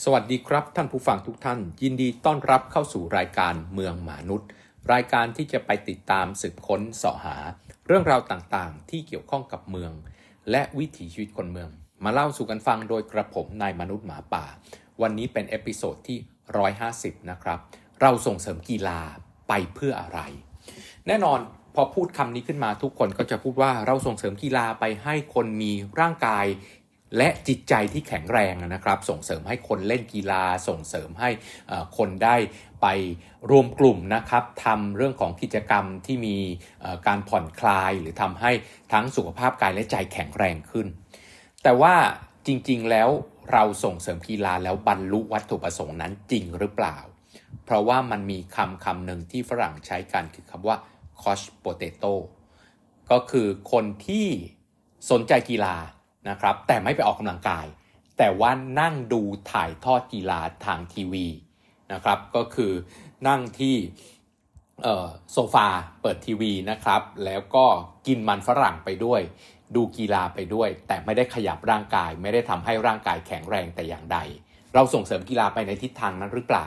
สวัสดีครับท่านผู้ฟังทุกท่าน ยินดีต้อนรับเข้าสู่รายการเมืองหมานุด รายการที่จะไปติดตามสืบค้นเสาะหา เรื่องราวต่างๆ ที่เกี่ยวข้องกับเมือง และวิถีชีวิตคนเมือง มาเล่าสู่กันฟังโดยกระผมนายมนุษย์หมาป่า วันนี้เป็น episode ที่ 150 นะครับ เราส่งเสริมกีฬาไปเพื่ออะไร แน่นอนพอพูดคำนี้ขึ้นมาทุกคนก็จะพูดว่าเราส่งเสริมกีฬาไปให้คนมีร่างกาย และจิตใจที่แข็งแรงนะครับ ส่งเสริมให้คนเล่นกีฬา ส่งเสริมให้คนได้ไปรวมกลุ่มนะครับทำเรื่องของกิจกรรมที่มีการผ่อนคลาย หรือทำให้ทั้งสุขภาพกายและใจแข็งแรงขึ้น แต่ว่าจริงๆแล้วเราส่งเสริมกีฬาแล้วบรรลุวัตถุประสงค์นั้นจริงหรือเปล่า เพราะว่ามันมีคำคำหนึ่งที่ฝรั่งใช้กันคือคำว่า couch potato ก็คือคนที่สนใจกีฬา นะครับแต่ไม่ไปออกกำลังกาย แต่ว่านั่งดูถ่ายทอดกีฬาทางทีวีนะครับก็คือนั่งที่โซฟาเปิดทีวีนะครับแล้วก็กินมันฝรั่งไปด้วย ดูกีฬาไปด้วย แต่ไม่ได้ขยับร่างกาย ไม่ได้ทำให้ร่างกายแข็งแรงแต่อย่างใด เราส่งเสริมกีฬาไปในทิศทางนั้นหรือเปล่า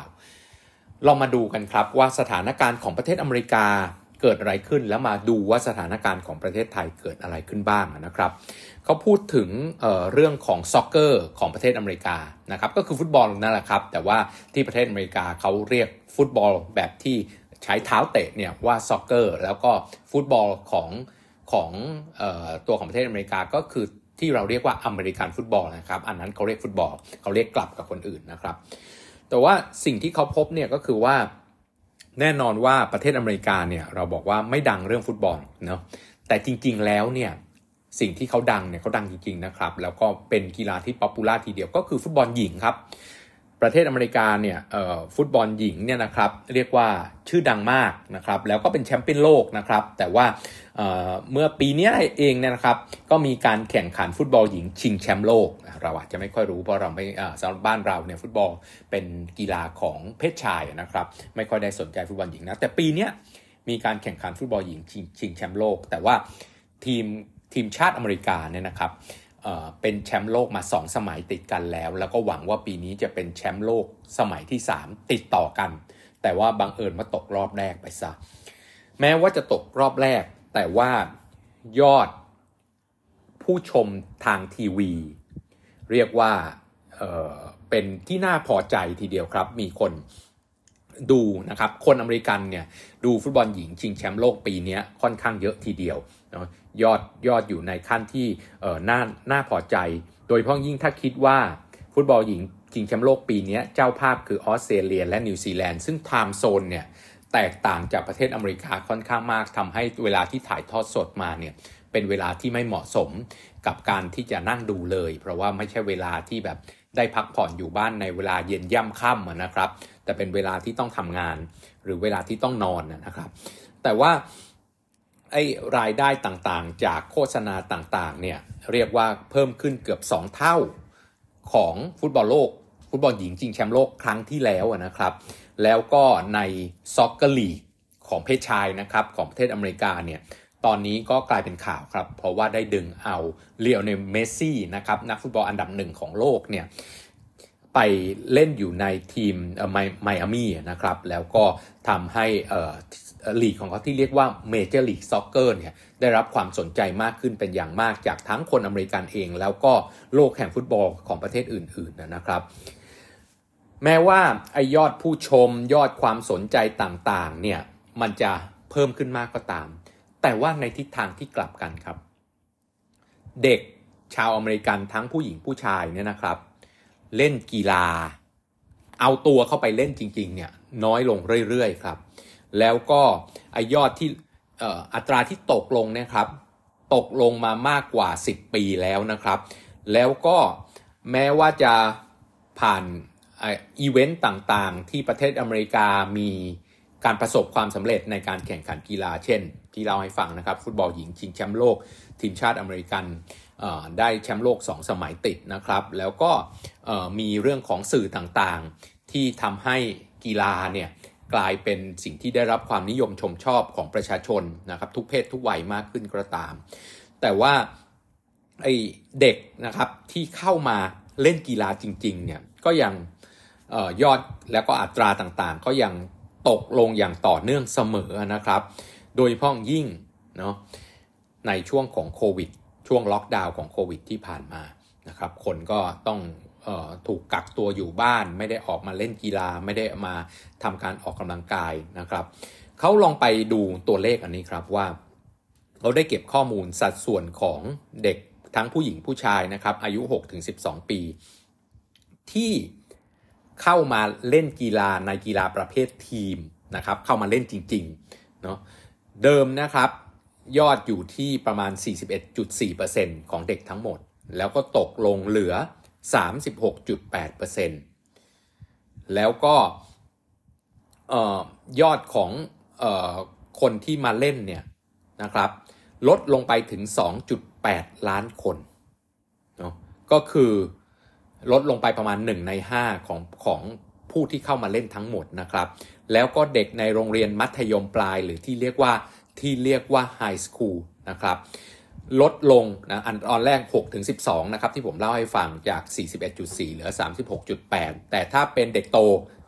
เรามาดูกันครับว่าสถานการณ์ของประเทศอเมริกา เกิดอะไรขึ้นแล้วมาดูว่าสถานการณ์ของประเทศไทยเกิดอะไรขึ้นบ้างนะครับเขาพูดถึงเรื่องของ soccer ของประเทศอเมริกานะครับก็คือฟุตบอลนั่นแหละครับ แต่ว่าที่ประเทศอเมริกาเขาเรียกฟุตบอลแบบที่ใช้เท้าเตะเนี่ยว่า soccer แล้วก็ฟุตบอลของของออตัวของประเทศอเมริกาก็คือที่เราเรียกว่าอเมริกันฟุตบอลนะครับ อันนั้นเขาเรียกฟุตบอลเขาเรียกกลับกับคนอื่นนะครับ แต่ว่าสิ่งที่เขาพบเนี่ยก็คือว่า แน่นอนว่าประเทศอเมริกาเนี่ยเราบอกว่าไม่ดังเรื่องฟุตบอลเนาะแต่จริงๆแล้วเนี่ยสิ่งที่เขาดังเนี่ยเขาดังจริงๆนะครับแล้วก็เป็นกีฬาที่ popular ทีเดียวก็คือฟุตบอลหญิงครับ ประเทศอเมริกาเนี่ยฟุตบอลหญิงเนี่ยนะครับเรียกว่าชื่อดังมากนะครับแล้วก็เป็นแชมป์เปี้ยนโลกนะครับแต่ว่าเมื่อปีนี้เองเนี่ยนะครับก็มีการแข่งขันฟุตบอลหญิงชิงแชมป์โลก เราอาจจะไม่ค่อยรู้เพราะเราไม่สำหรับบ้านเราเนี่ยฟุตบอลเป็นกีฬาของเพศชายนะครับไม่ค่อยได้สนใจฟุตบอลหญิงนะแต่ปีนี้มีการแข่งขันฟุตบอลหญิงชิงแชมป์โลก แต่ว่าทีมทีมชาติอเมริกาเนี่ยนะครับ เป็นแชมป์โลกมา 2 สมัยติดกันแล้ว แล้วก็หวังว่าปีนี้จะเป็นแชมป์โลกสมัยที่ 3 ติดต่อกัน แต่ว่าบังเอิญมาตกรอบแรกไปซะ แม้ว่าจะตกรอบแรก แต่ว่ายอดผู้ชมทางทีวี เรียกว่าเเป็นที่น่าพอใจทีเดียวครับ มีคนดูนะครับ คนอเมริกันเนี่ยดูฟุตบอลหญิงชิงแชมป์โลกปีนี้ค่อนข้างเยอะทีเดียวเนาะ ยอดยอดอยู่ในขั้นที่เออน่าน่าพอใจ โดยเฉพาะยิ่งถ้าคิดว่าฟุตบอลหญิงชิงแชมป์โลกปีนี้เจ้าภาพคือออสเตรเลียและนิวซีแลนด์ซึ่งไทม์โซนเนี่ยแตกต่างจากประเทศอเมริกาค่อนข้างมากทำให้เวลาที่ถ่ายทอดสดมาเนี่ยเป็นเวลาที่ไม่เหมาะสมกับการที่จะนั่งดูเลย เพราะว่าไม่ใช่เวลาที่แบบได้พักผ่อนอยู่บ้านในเวลาเย็นย่ำค่ำนะครับ แต่เป็นเวลาที่ต้องทำงานหรือเวลาที่ต้องนอนนะครับ แต่ว่า ไอ้รายได้ต่างๆ จากโฆษณาต่างๆเนี่ยเรียกว่าเพิ่มขึ้นเกือบ 2 เท่าของฟุตบอลโลก ฟุตบอลหญิงชิงแชมป์โลกครั้งที่แล้วนะครับ แล้วก็ใน soccer league ของเพศชายนะครับของประเทศอเมริกาเนี่ยตอนนี้ก็กลายเป็นข่าวครับ เพราะว่าได้ดึงเอาลิโอเนลเมสซี่นะครับนักฟุตบอลอันดับหนึ่งของโลกเนี่ย ไปเล่นอยู่ในทีมไมอามี่นะครับ แล้วก็ทำให้ลีกของเขาที่เรียกว่า Major League Soccer เนี่ยได้รับความสนใจมากขึ้นเป็นอย่างมากจากทั้งคนอเมริกันเอง แล้วก็โลกแห่งฟุตบอลของประเทศอื่นๆนะครับ แม้ว่าไอยอดผู้ชมยอดความสนใจต่างๆเนี่ยมันจะเพิ่มขึ้นมากก็ตาม แต่ว่าในทิศทางที่กลับกันครับ เด็กชาวอเมริกันทั้งผู้หญิงผู้ชายเนี่ยนะครับ เล่นกีฬา เอาตัวเข้าไปเล่นจริงๆเนี่ยน้อยลงเรื่อยๆครับ แล้วก็ไอยอดที่อัตราที่ตกลงนี่ยครับ ตกลงมามากกว่า 10 ปีแล้วนะครับ แล้วก็แม้ว่าจะผ่านอีเวนต์ต่างๆ ที่ประเทศอเมริกามีการประสบความสำเร็จในการแข่งขันกีฬา เช่น ที่เราให้ฟังนะครับ ฟุตบอลหญิงชิงแชมป์โลก ทีมชาติอเมริกันได้แชมป์โลก 2 สมัยติดนะครับ แล้วก็ มีเรื่องของสื่อต่างๆ ที่ทำให้กีฬาเนี่ยกลายเป็นสิ่งที่ได้รับความนิยมชมชอบของประชาชนนะครับทุกเพศทุกวัยมากขึ้นก็ตาม แต่ว่าไอเด็กนะครับที่เข้ามาเล่นกีฬาจริงๆเนี่ยก็ยังยอดแล้วก็อัตราต่างๆ ก็ยังตกลงอย่างต่อเนื่องเสมอนะครับ โดยเฉพาะยิ่งเนาะในช่วงของโควิดช่วงล็อกดาวน์ของโควิดที่ผ่านมานะครับคนก็ต้อง ถูกกักตัวอยู่บ้าน ไม่ได้ออกมาเล่นกีฬา ไม่ได้มาทำการออกกำลังกายนะครับเขาลองไปดูตัวเลขอันนี้ครับว่าเขาได้เก็บข้อมูลสัดส่วนของเด็กทั้งผู้หญิงผู้ชายนะครับอายุ 6-12 ปี ที่เข้ามาเล่นกีฬาในกีฬาประเภททีมนะครับเข้ามาเล่นจริงๆเนาะเดิมนะครับยอดอยู่ที่ประมาณ 41.4%ของเด็กทั้งหมด แล้วก็ตกลงเหลือ 36.8%แล้วก็ยอดของอคนที่มาเล่นเนี่ยนะครับ ลดลงไปถึง 2.8 ล้านคนเนาะก็คือลดลงไปประมาณ 1 ใน 5 ของของผู้ที่เข้ามาเล่นทั้งหมดนะครับ แล้วก็เด็กในโรงเรียนมัธยมปลายหรือที่เรียกว่าที่เรียกว่าไฮสคูลนะครับ ลดลงนะอันตอนแรก 6 ถึง 12 นะครับ ที่ผมเล่าให้ฟังจาก 41.4 เหลือ 36.8 แต่ถ้าเป็นเด็กโต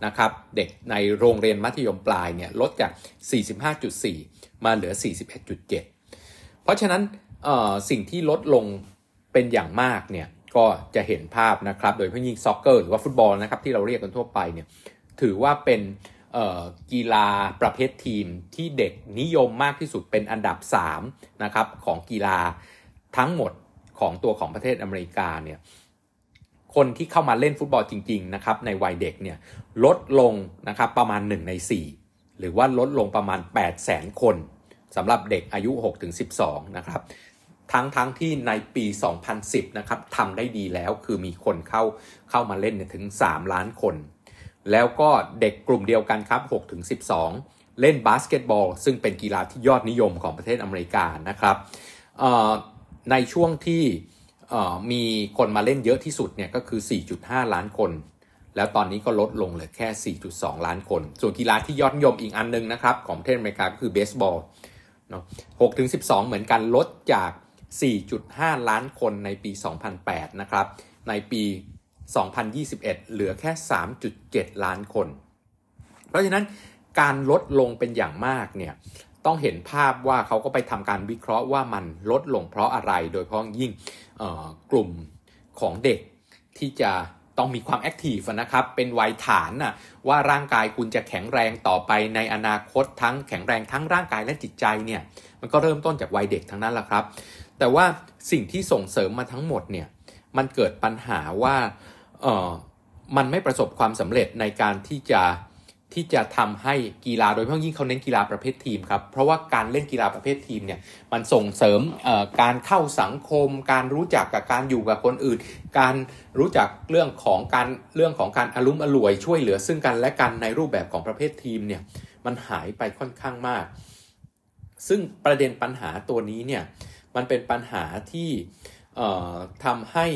นะครับ เด็กในโรงเรียนมัธยมปลายเนี่ยลดจาก 45.4 มาเหลือ 41.7 เพราะฉะนั้นสิ่งที่ลดลงเป็นอย่างมากเนี่ยก็จะเห็นภาพนะครับ โดยเฉพาะยิ่งซ็อกเกอร์หรือว่าฟุตบอลนะครับที่เราเรียกกันทั่วไปเนี่ยถือว่าเป็น กีฬาประเภททีมที่เด็กนิยมมากที่สุดเป็นอันดับ3นะครับของกีฬาทั้งหมดของตัวของประเทศอเมริกาเนี่ยคนที่เข้ามาเล่นฟุตบอลจริงๆนะครับในวัยเด็กเนี่ยลดลงนะครับประมาณ 1 ใน 4 หรือว่าลดลงประมาณ 8 0 0แสนคนสำหรับเด็กอายุ 6-12 นะครับทั้งทั้งที่ในปี 2010 นะครับทำได้ดีแล้วคือมีคนเข้าเข้ามาเล่นถึง 3 ล้านคน แล้วก็เด็กกลุ่มเดียวกันครับ6ถึง12 เล่นบาสเกตบอล ซึ่งเป็นกีฬาที่ยอดนิยมของประเทศอเมริกานะครับในช่วงที่มีคนมาเล่นเยอะที่สุดเนี่ยก็คือ 4.5 ล้านคน แล้วตอนนี้ก็ลดลงเหลือแค่ 4.2 ล้านคน ส่วนกีฬาที่ยอดนิยมอีกอันนึงนะครับ ของประเทศอเมริกาก็คือเบสบอลเนาะ6ถึง12 เหมือนกันลดจาก 4.5 ล้านคนในปี 2008 นะครับ ในปี 2021 เหลือแค่ 3.7 ล้านคน เพราะฉะนั้นการลดลงเป็นอย่างมากเนี่ยต้องเห็นภาพว่าเขาก็ไปทำการวิเคราะห์ว่ามันลดลงเพราะอะไร โดยเฉพาะยิ่งกลุ่มของเด็กที่จะต้องมีความแอคทีฟนะครับ เป็นวัยฐานนะว่าร่างกายคุณจะแข็งแรงต่อไปในอนาคตทั้งแข็งแรงทั้งร่างกายและจิตใจเนี่ย มันก็เริ่มต้นจากวัยเด็กทั้งนั้นแหละครับ แต่ว่าสิ่งที่ส่งเสริมมาทั้งหมดเนี่ย มันเกิดปัญหาว่า เออมันไม่ประสบความสำเร็จในการที่จะที่จะทำให้กีฬาโดยเฉพาะยิ่งเขาเน้นกีฬาประเภททีมครับ เพราะว่าการเล่นกีฬาประเภททีมเนี่ยมันส่งเสริมการเข้าสังคม การรู้จักกับการอยู่กับคนอื่น การรู้จักเรื่องของการเรื่องของการอารมณ์อร่วยช่วยเหลือซึ่งกันและกันในรูปแบบของประเภททีมเนี่ยมันหายไปค่อนข้างมาก ซึ่งประเด็นปัญหาตัวนี้เนี่ยมันเป็นปัญหาที่ทำให้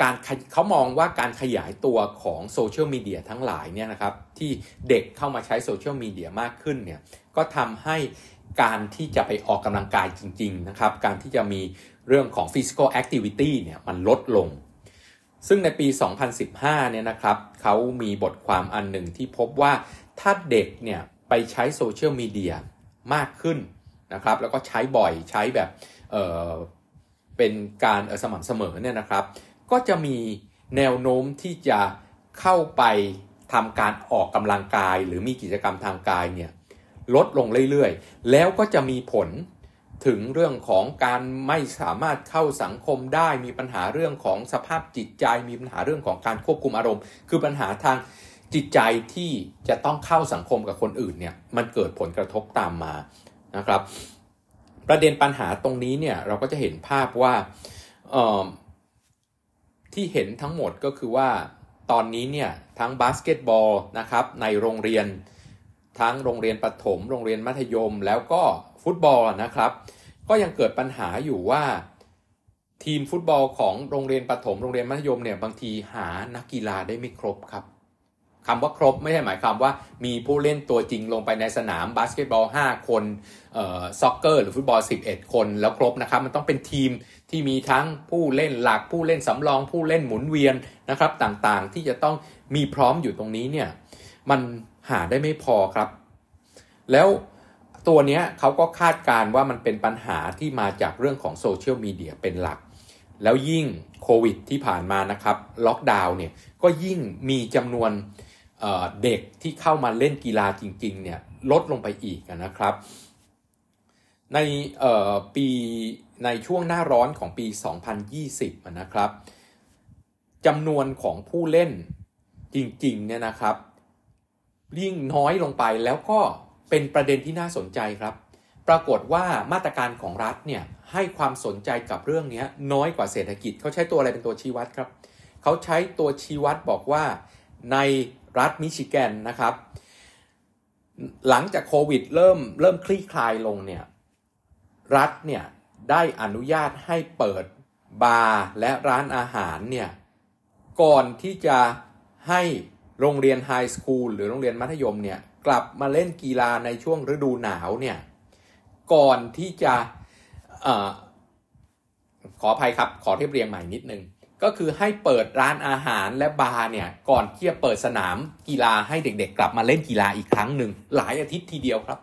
การเขามองว่าการขยายตัวของโซเชียลมีเดียทั้งหลายเนี่ยนะครับที่เด็กเข้ามาใช้โซเชียลมีเดียมากขึ้นเนี่ยก็ทำให้การที่จะไปออกกำลังกายจริงๆนะครับการที่จะมีเรื่องของ physical activity เนี่ยมันลดลง ซึ่งในปี 2015 เนี่ยนะครับเขามีบทความอันหนึ่งที่พบว่าถ้าเด็กเนี่ยไปใช้โซเชียลมีเดียมากขึ้นนะครับแล้วก็ใช้บ่อยใช้แบบเเป็นการสม่ำเสมอเนี่ยนะครับ ก็จะมีแนวโน้มที่จะเข้าไปทำการออกกำลังกาย หรือมีกิจกรรมทางกายเนี่ยลดลงเรื่อยๆ แล้วก็จะมีผลถึงเรื่องของการไม่สามารถเข้าสังคมได้ มีปัญหาเรื่องของสภาพจิตใจ มีปัญหาเรื่องของการควบคุมอารมณ์ คือปัญหาทางจิตใจที่จะต้องเข้าสังคมกับคนอื่นเนี่ยมันเกิดผลกระทบตามมานะครับ ประเด็นปัญหาตรงนี้เนี่ยเราก็จะเห็นภาพว่า ที่เห็นทั้งหมดก็คือว่าตอนนี้เนี่ยทั้งบาสเกตบอลนะครับในโรงเรียน ทั้งโรงเรียนประถม โรงเรียนมัธยม แล้วก็ฟุตบอลนะครับ ก็ยังเกิดปัญหาอยู่ว่าทีมฟุตบอลของโรงเรียนประถมโรงเรียนมัธยมเนี่ยบางทีหานักกีฬาได้ไม่ครบครับ คำว่าครบไม่ใช่หมายความว่ามีผู้เล่นตัวจริงลงไปในสนามบาสเกตบอล 5 คน soccer หรือฟุตบอล 11 คนแล้วครบนะครับ มันต้องเป็นทีมที่มีทั้งผู้เล่นหลักผู้เล่นสำรองผู้เล่นหมุนเวียนนะครับต่างๆ ที่จะต้องมีพร้อมอยู่ตรงนี้เนี่ยมันหาได้ไม่พอครับ แล้วตัวนี้เขาก็คาดการว่ามันเป็นปัญหาที่มาจากเรื่องของโซเชียลมีเดียเป็นหลัก แล้วยิ่งโควิดที่ผ่านมานะครับล็อกดาวน์เนี่ยก็ยิ่งมีจำนวน เด็กที่เข้ามาเล่นกีฬาจริงๆเนี่ยลดลงไปอีกนะครับ ในปีในช่วงหน้าร้อนของปี 2020นะครับจำนวนของผู้เล่นจริงๆเนี่ยนะครับยิ่งน้อยลงไปแล้วก็เป็นประเด็นที่น่าสนใจครับ ปรากฏว่ามาตรการของรัฐเนี่ยให้ความสนใจกับเรื่องนี้น้อยกว่าเศรษฐกิจเขาใช้ตัวอะไรเป็นตัวชี้วัดครับเขาใช้ตัวชี้วัดบอกว่าใน รัฐมิชิแกนนะครับ หลังจากโควิดเริ่มเริ่มคลี่คลายลงเนี่ยรัฐเนี่ยได้อนุญาตให้เปิดบาร์และร้านอาหารเนี่ยก่อนที่จะให้โรงเรียนไฮสคูลหรือโรงเรียนมัธยมเนี่ยกลับมาเล่นกีฬาในช่วงฤดูหนาวเนี่ยก่อนที่จะอขออภัยครับ ขอเทียบเรียงใหม่นิดนึง ก็คือให้เปิดร้านอาหารและบาร์เนี่ยก่อนที่จะเปิดสนามกีฬาให้เด็กๆ กลับมาเล่นกีฬาอีกครั้งหนึ่งหลายอาทิตย์ทีเดียวครับ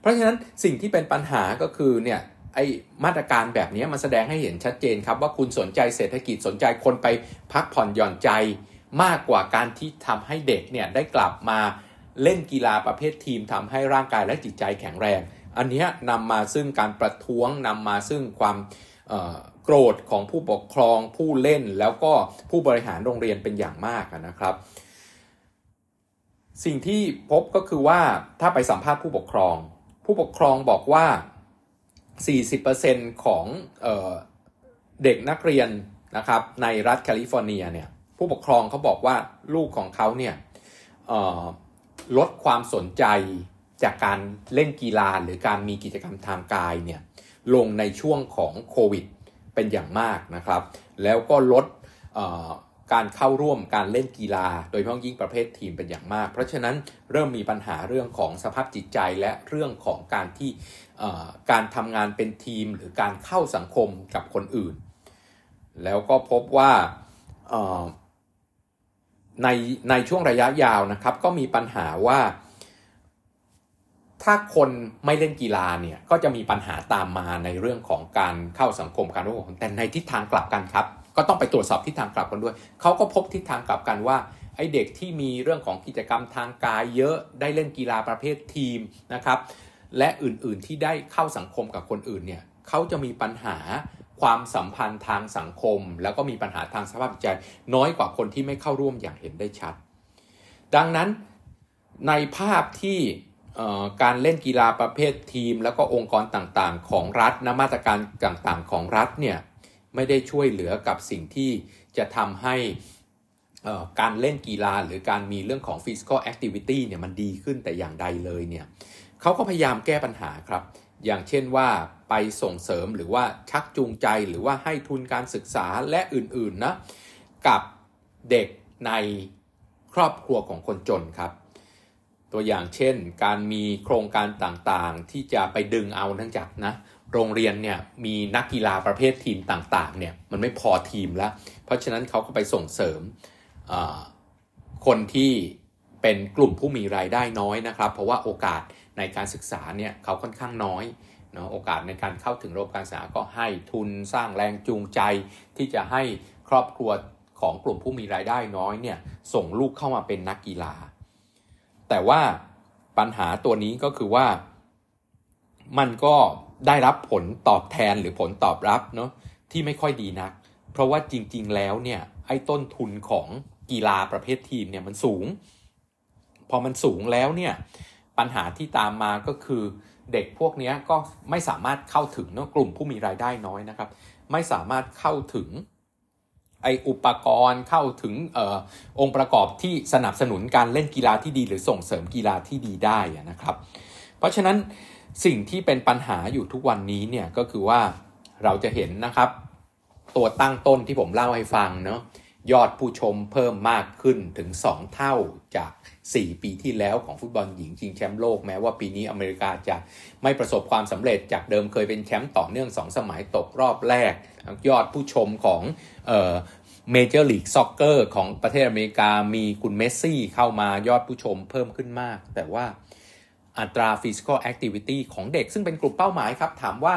เพราะฉะนั้นสิ่งที่เป็นปัญหาก็คือเนี่ยไอมาตรการแบบนี้มันแสดงให้เห็นชัดเจนครับว่าคุณสนใจเศรษฐกิจสนใจคนไปพักผ่อนหย่อนใจมากกว่าการที่ทำให้เด็กเนี่ยได้กลับมาเล่นกีฬาประเภททีมทำให้ร่างกายและจิตใจแข็งแรง อันนี้นำมาซึ่งการประท้วงนำมาซึ่งความ โกรธของผู้ปกครองผู้เล่นแล้วก็ผู้บริหารโรงเรียนเป็นอย่างมากนะครับ สิ่งที่พบก็คือว่าถ้าไปสัมภาษณ์ผู้ปกครอง ผู้ปกครองบอกว่า 40%ของเออเด็กนักเรียนนะครับในรัฐแคลิฟอร์เนียเนี่ยผู้ปกครองเขาบอกว่าลูกของเขาเนี่ยลดความสนใจจากการเล่นกีฬาหรือการมีกิจกรรมทางกายเนี่ยลงในช่วงของโควิด เป็นอย่างมากนะครับ แล้วก็ลดการเข้าร่วมการเล่นกีฬา โดยเฉพาะยิ่งประเภททีมเป็นอย่างมาก เพราะฉะนั้นเริ่มมีปัญหาเรื่องของสภาพจิตใจและเรื่องของการที่การทำงานเป็นทีมหรือการเข้าสังคมกับคนอื่น แล้วก็พบว่าในในช่วงระยะยาวนะครับ ก็มีปัญหาว่า ถ้าคนไม่เล่นกีฬาเนี่ยก็จะมีปัญหาตามมาในเรื่องของการเข้าสังคมการร่วมแต่ในทิศทางกลับกันครับ ก็ต้องไปตรวจสอบทิศทางกลับกันด้วย เขาก็พบทิศทางกลับกันว่าไอเด็กที่มีเรื่องของกิจกรรมทางกายเยอะได้เล่นกีฬาประเภททีมนะครับ และอื่นๆที่ได้เข้าสังคมกับคนอื่นเนี่ยเขาจะมีปัญหาความสัมพันธ์ทางสังคม แล้วก็มีปัญหาทางสภาพจิตใจ น้อยกว่าคนที่ไม่เข้าร่วมอย่างเห็นได้ชัด ดังนั้นในภาพที่ การเล่นกีฬาประเภททีม แล้วก็องค์กรต่างๆ ของรัฐนะมาตรการต่างๆ ของรัฐเนี่ยไม่ได้ช่วยเหลือกับสิ่งที่จะทำให้การเล่นกีฬาหรือการมีเรื่องของ physical activity เนี่ยมันดีขึ้นแต่อย่างใดเลยเนี่ยเขาก็พยายามแก้ปัญหาครับ อย่างเช่นว่าไปส่งเสริมหรือว่าชักจูงใจหรือว่าให้ทุนการศึกษาและอื่นๆนะกับเด็กในครอบครัวของคนจนครับ ตัวอย่างเช่น การมีโครงการต่างๆ ที่จะไปดึงเอาทั้งจากนะโรงเรียนเนี่ยมีนักกีฬาประเภททีมต่างๆเนี่ยมันไม่พอทีมแล้วเพราะฉะนั้นเขาก็ไปส่งเสริมคนที่เป็นกลุ่มผู้มีรายได้น้อยนะครับ เพราะว่าโอกาสในการศึกษาเนี่ยเขาค่อนข้างน้อยเนาะโอกาสในการเข้าถึงระบบการศึกษาก็ให้ทุนสร้างแรงจูงใจ ที่จะให้ครอบครัวของกลุ่มผู้มีรายได้น้อยเนี่ยส่งลูกเข้ามาเป็นนักกีฬา แต่ว่าปัญหาตัวนี้ก็คือว่า มันก็ได้รับผลตอบแทนหรือผลตอบรับเนาะที่ไม่ค่อยดีนัก เพราะว่าจริง ๆ แล้วเนี่ยไอ้ต้นทุนของกีฬาประเภททีมเนี่ยมันสูง พอมันสูงแล้วเนี่ยปัญหาที่ตามมาก็คือเด็กพวกนี้ก็ไม่สามารถเข้าถึงเนาะกลุ่มผู้มีรายได้น้อยนะครับ ไม่สามารถเข้าถึง ไออุปกรณ์เข้าถึงออองค์ประกอบที่สนับสนุนการเล่นกีฬาที่ดีหรือส่งเสริมกีฬาที่ดีได้นะครับ เพราะฉะนั้นสิ่งที่เป็นปัญหาอยู่ทุกวันนี้เนี่ยก็คือว่าเราจะเห็นนะครับ ตัวตั้งต้นที่ผมเล่าให้ฟังเนาะยอดผู้ชมเพิ่มมากขึ้นถึง 2 เท่าจาก 4 ปีที่แล้วของฟุตบอลหญิงชิงแชมป์โลกแม้ว่าปีนี้อเมริกาจะไม่ประสบความสำเร็จจากเดิมเคยเป็นแชมป์ต่อเนื่อง 2 สมัยตกรอบแรก ยอดผู้ชมของ Major League Soccer ของประเทศอเมริกามีคุณเมสซี่เข้ามายอดผู้ชมเพิ่มขึ้นมาก แต่ว่าอัตรา physical activity ของเด็กซึ่งเป็นกลุ่มเป้าหมายครับ ถามว่า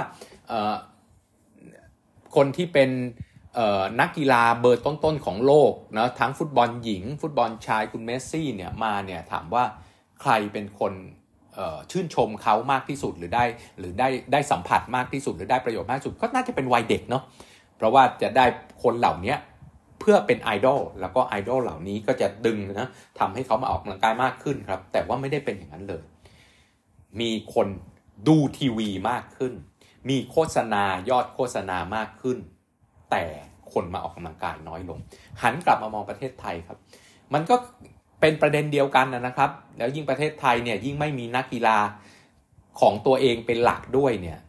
คนที่เป็น นักกีฬาเบอร์ต้นๆของโลกนะทั้งฟุตบอลหญิง ฟุตบอลชายคุณเมสซี่เนี่ยมาเนี่ยถามว่าใครเป็นคนชื่นชมเขามากที่สุดหรือได้หรือได้ได้สัมผัสมากที่สุดหรือได้ประโยชน์มากที่สุดก็น่าจะเป็นวัยเด็กเนาะเพราะว่าจะได้คนเหล่านี้เพื่อเป็นไอดอลแล้วก็ไอดอลเหล่านี้ก็จะดึงนะทำให้เขามาออกกำลังกายมากขึ้นครับ แต่ว่าไม่ได้เป็นอย่างนั้นเลย มีคนดูทีวีมากขึ้น มีโฆษณายอดโฆษณามากขึ้น แต่คนมาออกกำลังกายน้อยลง หันกลับมามองประเทศไทยครับ มันก็เป็นประเด็นเดียวกันนะครับ แล้วยิ่งประเทศไทยเนี่ยยิ่งไม่มีนักกีฬาของตัวเองเป็นหลักด้วยเนี่ย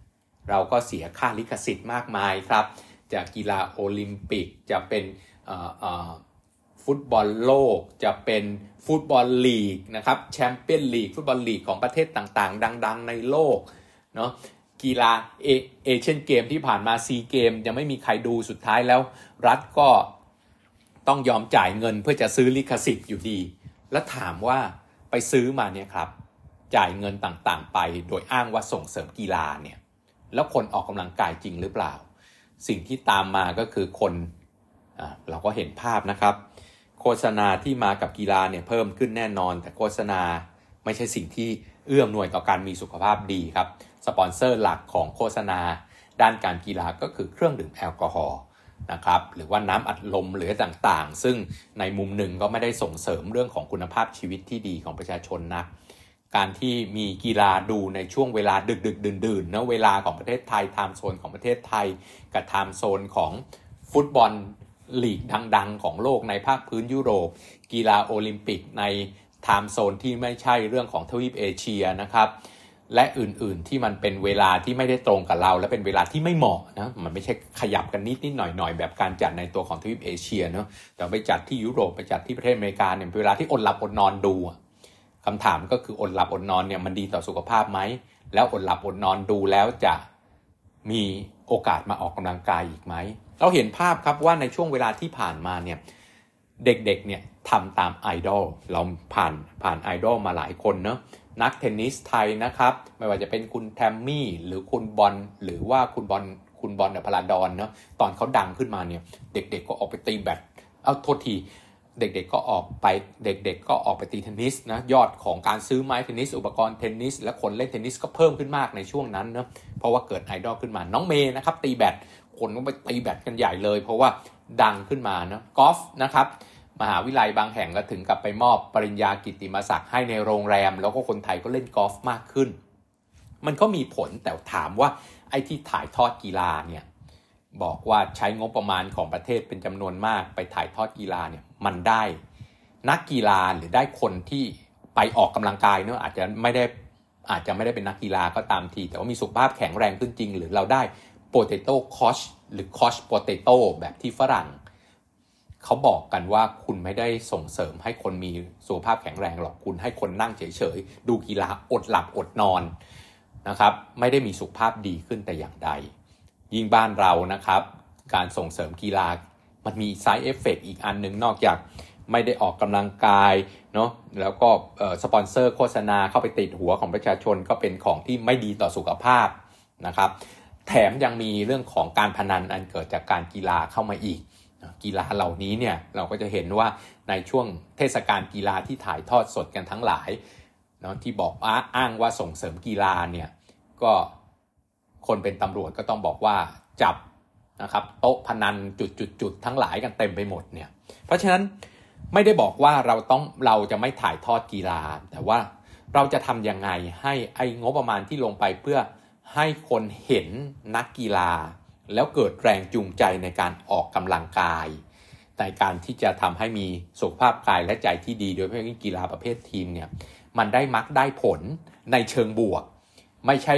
เราก็เสียค่าลิขสิทธิ์มากมายครับ จากกีฬาโอลิมปิกจะเป็นฟุตบอลโลกจะเป็นฟุตบอลลีกนะครับแชมเปี้ยนลีกฟุตบอลลีกของประเทศต่างๆ ดัง ๆ ในโลกเนาะ กีฬาเอเอเชียนเกมที่ผ่านมาซีเกมยังไม่มีใครดูสุดท้ายแล้ว รัฐก็ต้องยอมจ่ายเงินเพื่อจะซื้อลิขสิทธิ์อยู่ดี แล้วถามว่าไปซื้อมาเนี่ยครับจ่ายเงินต่างๆ ไปโดยอ้างว่าส่งเสริมกีฬาเนี่ยแล้วคนออกกำลังกายจริงหรือเปล่า สิ่งที่ตามมาก็คือคนเราก็เห็นภาพนะครับ โฆษณาที่มากับกีฬาเนี่ยเพิ่มขึ้นแน่นอน แต่โฆษณาไม่ใช่สิ่งที่ เอื้อมหน่วยต่อการมีสุขภาพดีครับ สปอนเซอร์หลักของโฆษณา ด้านการกีฬาก็คือเครื่องดื่มแอลกอฮอล์นะครับหรือว่าน้ำอัดลมหรือต่างๆ ซึ่งในมุมหนึ่งก็ไม่ได้ส่งเสริมเรื่องของคุณภาพชีวิตที่ดีของประชาชนนะการที่มีกีฬาดูในช่วงเวลาดึกดึกดื่นดื่นนะเวลาของประเทศไทย time zone ของประเทศไทย กับ time zone ของฟุตบอลลีกดัง ๆ ของโลกในภาคพื้นยุโรป กีฬาโอลิมปิกใน time zone ที่ไม่ใช่เรื่องของทวีปเอเชียนะครับและอื่นๆที่มันเป็นเวลาที่ไม่ได้ตรงกับเรา และเป็นเวลาที่ไม่เหมาะนะมันไม่ใช่ขยับกันนิดนิดหน่อยหน่อยแบบการจัดในตัวของทวีปเอเชียเนาะแต่ไปจัดที่ยุโรปไปจัดที่ประเทศอเมริกาเนี่ยเป็นเวลาที่อดหลับอดนอนดูคำถามก็คืออดหลับอดนอนเนี่ยมันดีต่อสุขภาพไหมแล้วอดหลับอดนอนดูแล้วจะมีโอกาสมาออกกำลังกายอีกไหมเราเห็นภาพครับว่าในช่วงเวลาที่ผ่านมาเนี่ยเด็กๆเนี่ย ทำตามไอดอลเราผ่านผ่านไอดอลมาหลายคนเนาะนักเทนนิสไทยนะครับ ไม่ว่าจะเป็นคุณแทมมี่หรือคุณบอลหรือว่าคุณบอลคุณบอลเดพลาดอนเนาะตอนเขาดังขึ้นมาเนี่ย เด็กๆก็ออกไปตีแบดเอาโทษทีเด็กๆก็ออกไปเด็กๆ ก็ออกไปตีเทนนิสนะยอดของการซื้อไม้เทนนิส อุปกรณ์เทนนิส และคนเล่นเทนนิสก็เพิ่มขึ้นมากในช่วงนั้นเนะเพราะว่าเกิดไอดอลขึ้นมาน้องเมย์นะครับตีแบดคนก็ไปตีแบดกันใหญ่เลย เพราะว่าดังขึ้นมานะกอล์ฟนะครับ มหาวิทยาลัยบางแห่งก็ถึงกับไปมอบปริญญากิติมศักดิ์ให้ในโรงแรม แล้วก็คนไทยก็เล่นกอล์ฟมากขึ้น มันก็มีผลแต่ถามว่าไอ้ที่ถ่ายทอดกีฬาเนี่ยบอกว่าใช้งบประมาณของประเทศเป็นจำนวนมากไปถ่ายทอดกีฬาเนี่ยมันได้ นักกีฬาหรือได้คนที่ไปออกกำลังกายเนอะอาจจะไม่ได้อาจจะไม่ได้เป็นนักกีฬาก็ตามที แต่ว่ามีสุขภาพแข็งแรงขึ้นจริง หรือเราได้potato couch หรือ couch potato แบบที่ฝรั่ง เขาบอกกันว่าคุณไม่ได้ส่งเสริมให้คนมีสุขภาพแข็งแรงหรอกคุณให้คนนั่งเฉยๆ ดูกีฬาอดหลับอดนอนนะครับ ไม่ได้มีสุขภาพดีขึ้นแต่อย่างใด ยิ่งบ้านเรานะครับ การส่งเสริมกีฬามันมี side effect อีกอันหนึ่งนอกจากไม่ได้ออกกำลังกายเนาะแล้วก็สปอนเซอร์โฆษณาเข้าไปติดหัวของประชาชนก็เป็นของที่ไม่ดีต่อสุขภาพนะครับ แถมยังมีเรื่องของการพนันอันเกิดจากการกีฬาเข้ามาอีก กีฬาเหล่านี้เนี่ยเราก็จะเห็นว่าในช่วงเทศกาลกีฬาที่ถ่ายทอดสดกันทั้งหลายเนาะที่บอกอ้างว่าส่งเสริมกีฬาเนี่ยก็คนเป็นตำรวจก็ต้องบอกว่าจับนะครับโต๊ะพนันจุดๆทั้งหลายกันเต็มไปหมดเนี่ยเพราะฉะนั้นไม่ได้บอกว่าเราต้องเราจะไม่ถ่ายทอดกีฬา แต่ว่าเราจะทำยังไงให้ไอ้งบประมาณที่ลงไปเพื่อให้คนเห็นนักกีฬา แล้วเกิดแรงจูงใจในการออกกำลังกาย ในการที่จะทำให้มีสุขภาพกายและใจที่ดีโดยเฉพาะกีฬาประเภททีมเนี่ยมันได้มักได้ผลในเชิงบวก ไม่ใช่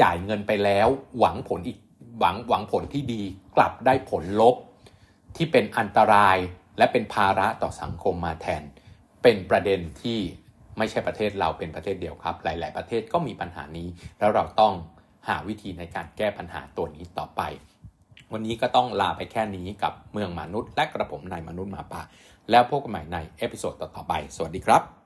จ่ายเงินไปแล้วหวังผลอีกหวังหวังผลที่ดีกลับได้ผลลบ ที่เป็นอันตรายและเป็นภาระต่อสังคมมาแทน เป็นประเด็นที่ไม่ใช่ประเทศเราเป็นประเทศเดียวครับ หลาย ๆ ประเทศก็มีปัญหานี้แล้วเราต้อง หาวิธีในการแก้ปัญหาตัวนี้ต่อไป วันนี้ก็ต้องลาไปแค่นี้กับเมืองมนุษย์ และกระผมนายมนุษย์หมาป่า แล้วพบกันใหม่ในเอพิโซดต่อๆไป สวัสดีครับ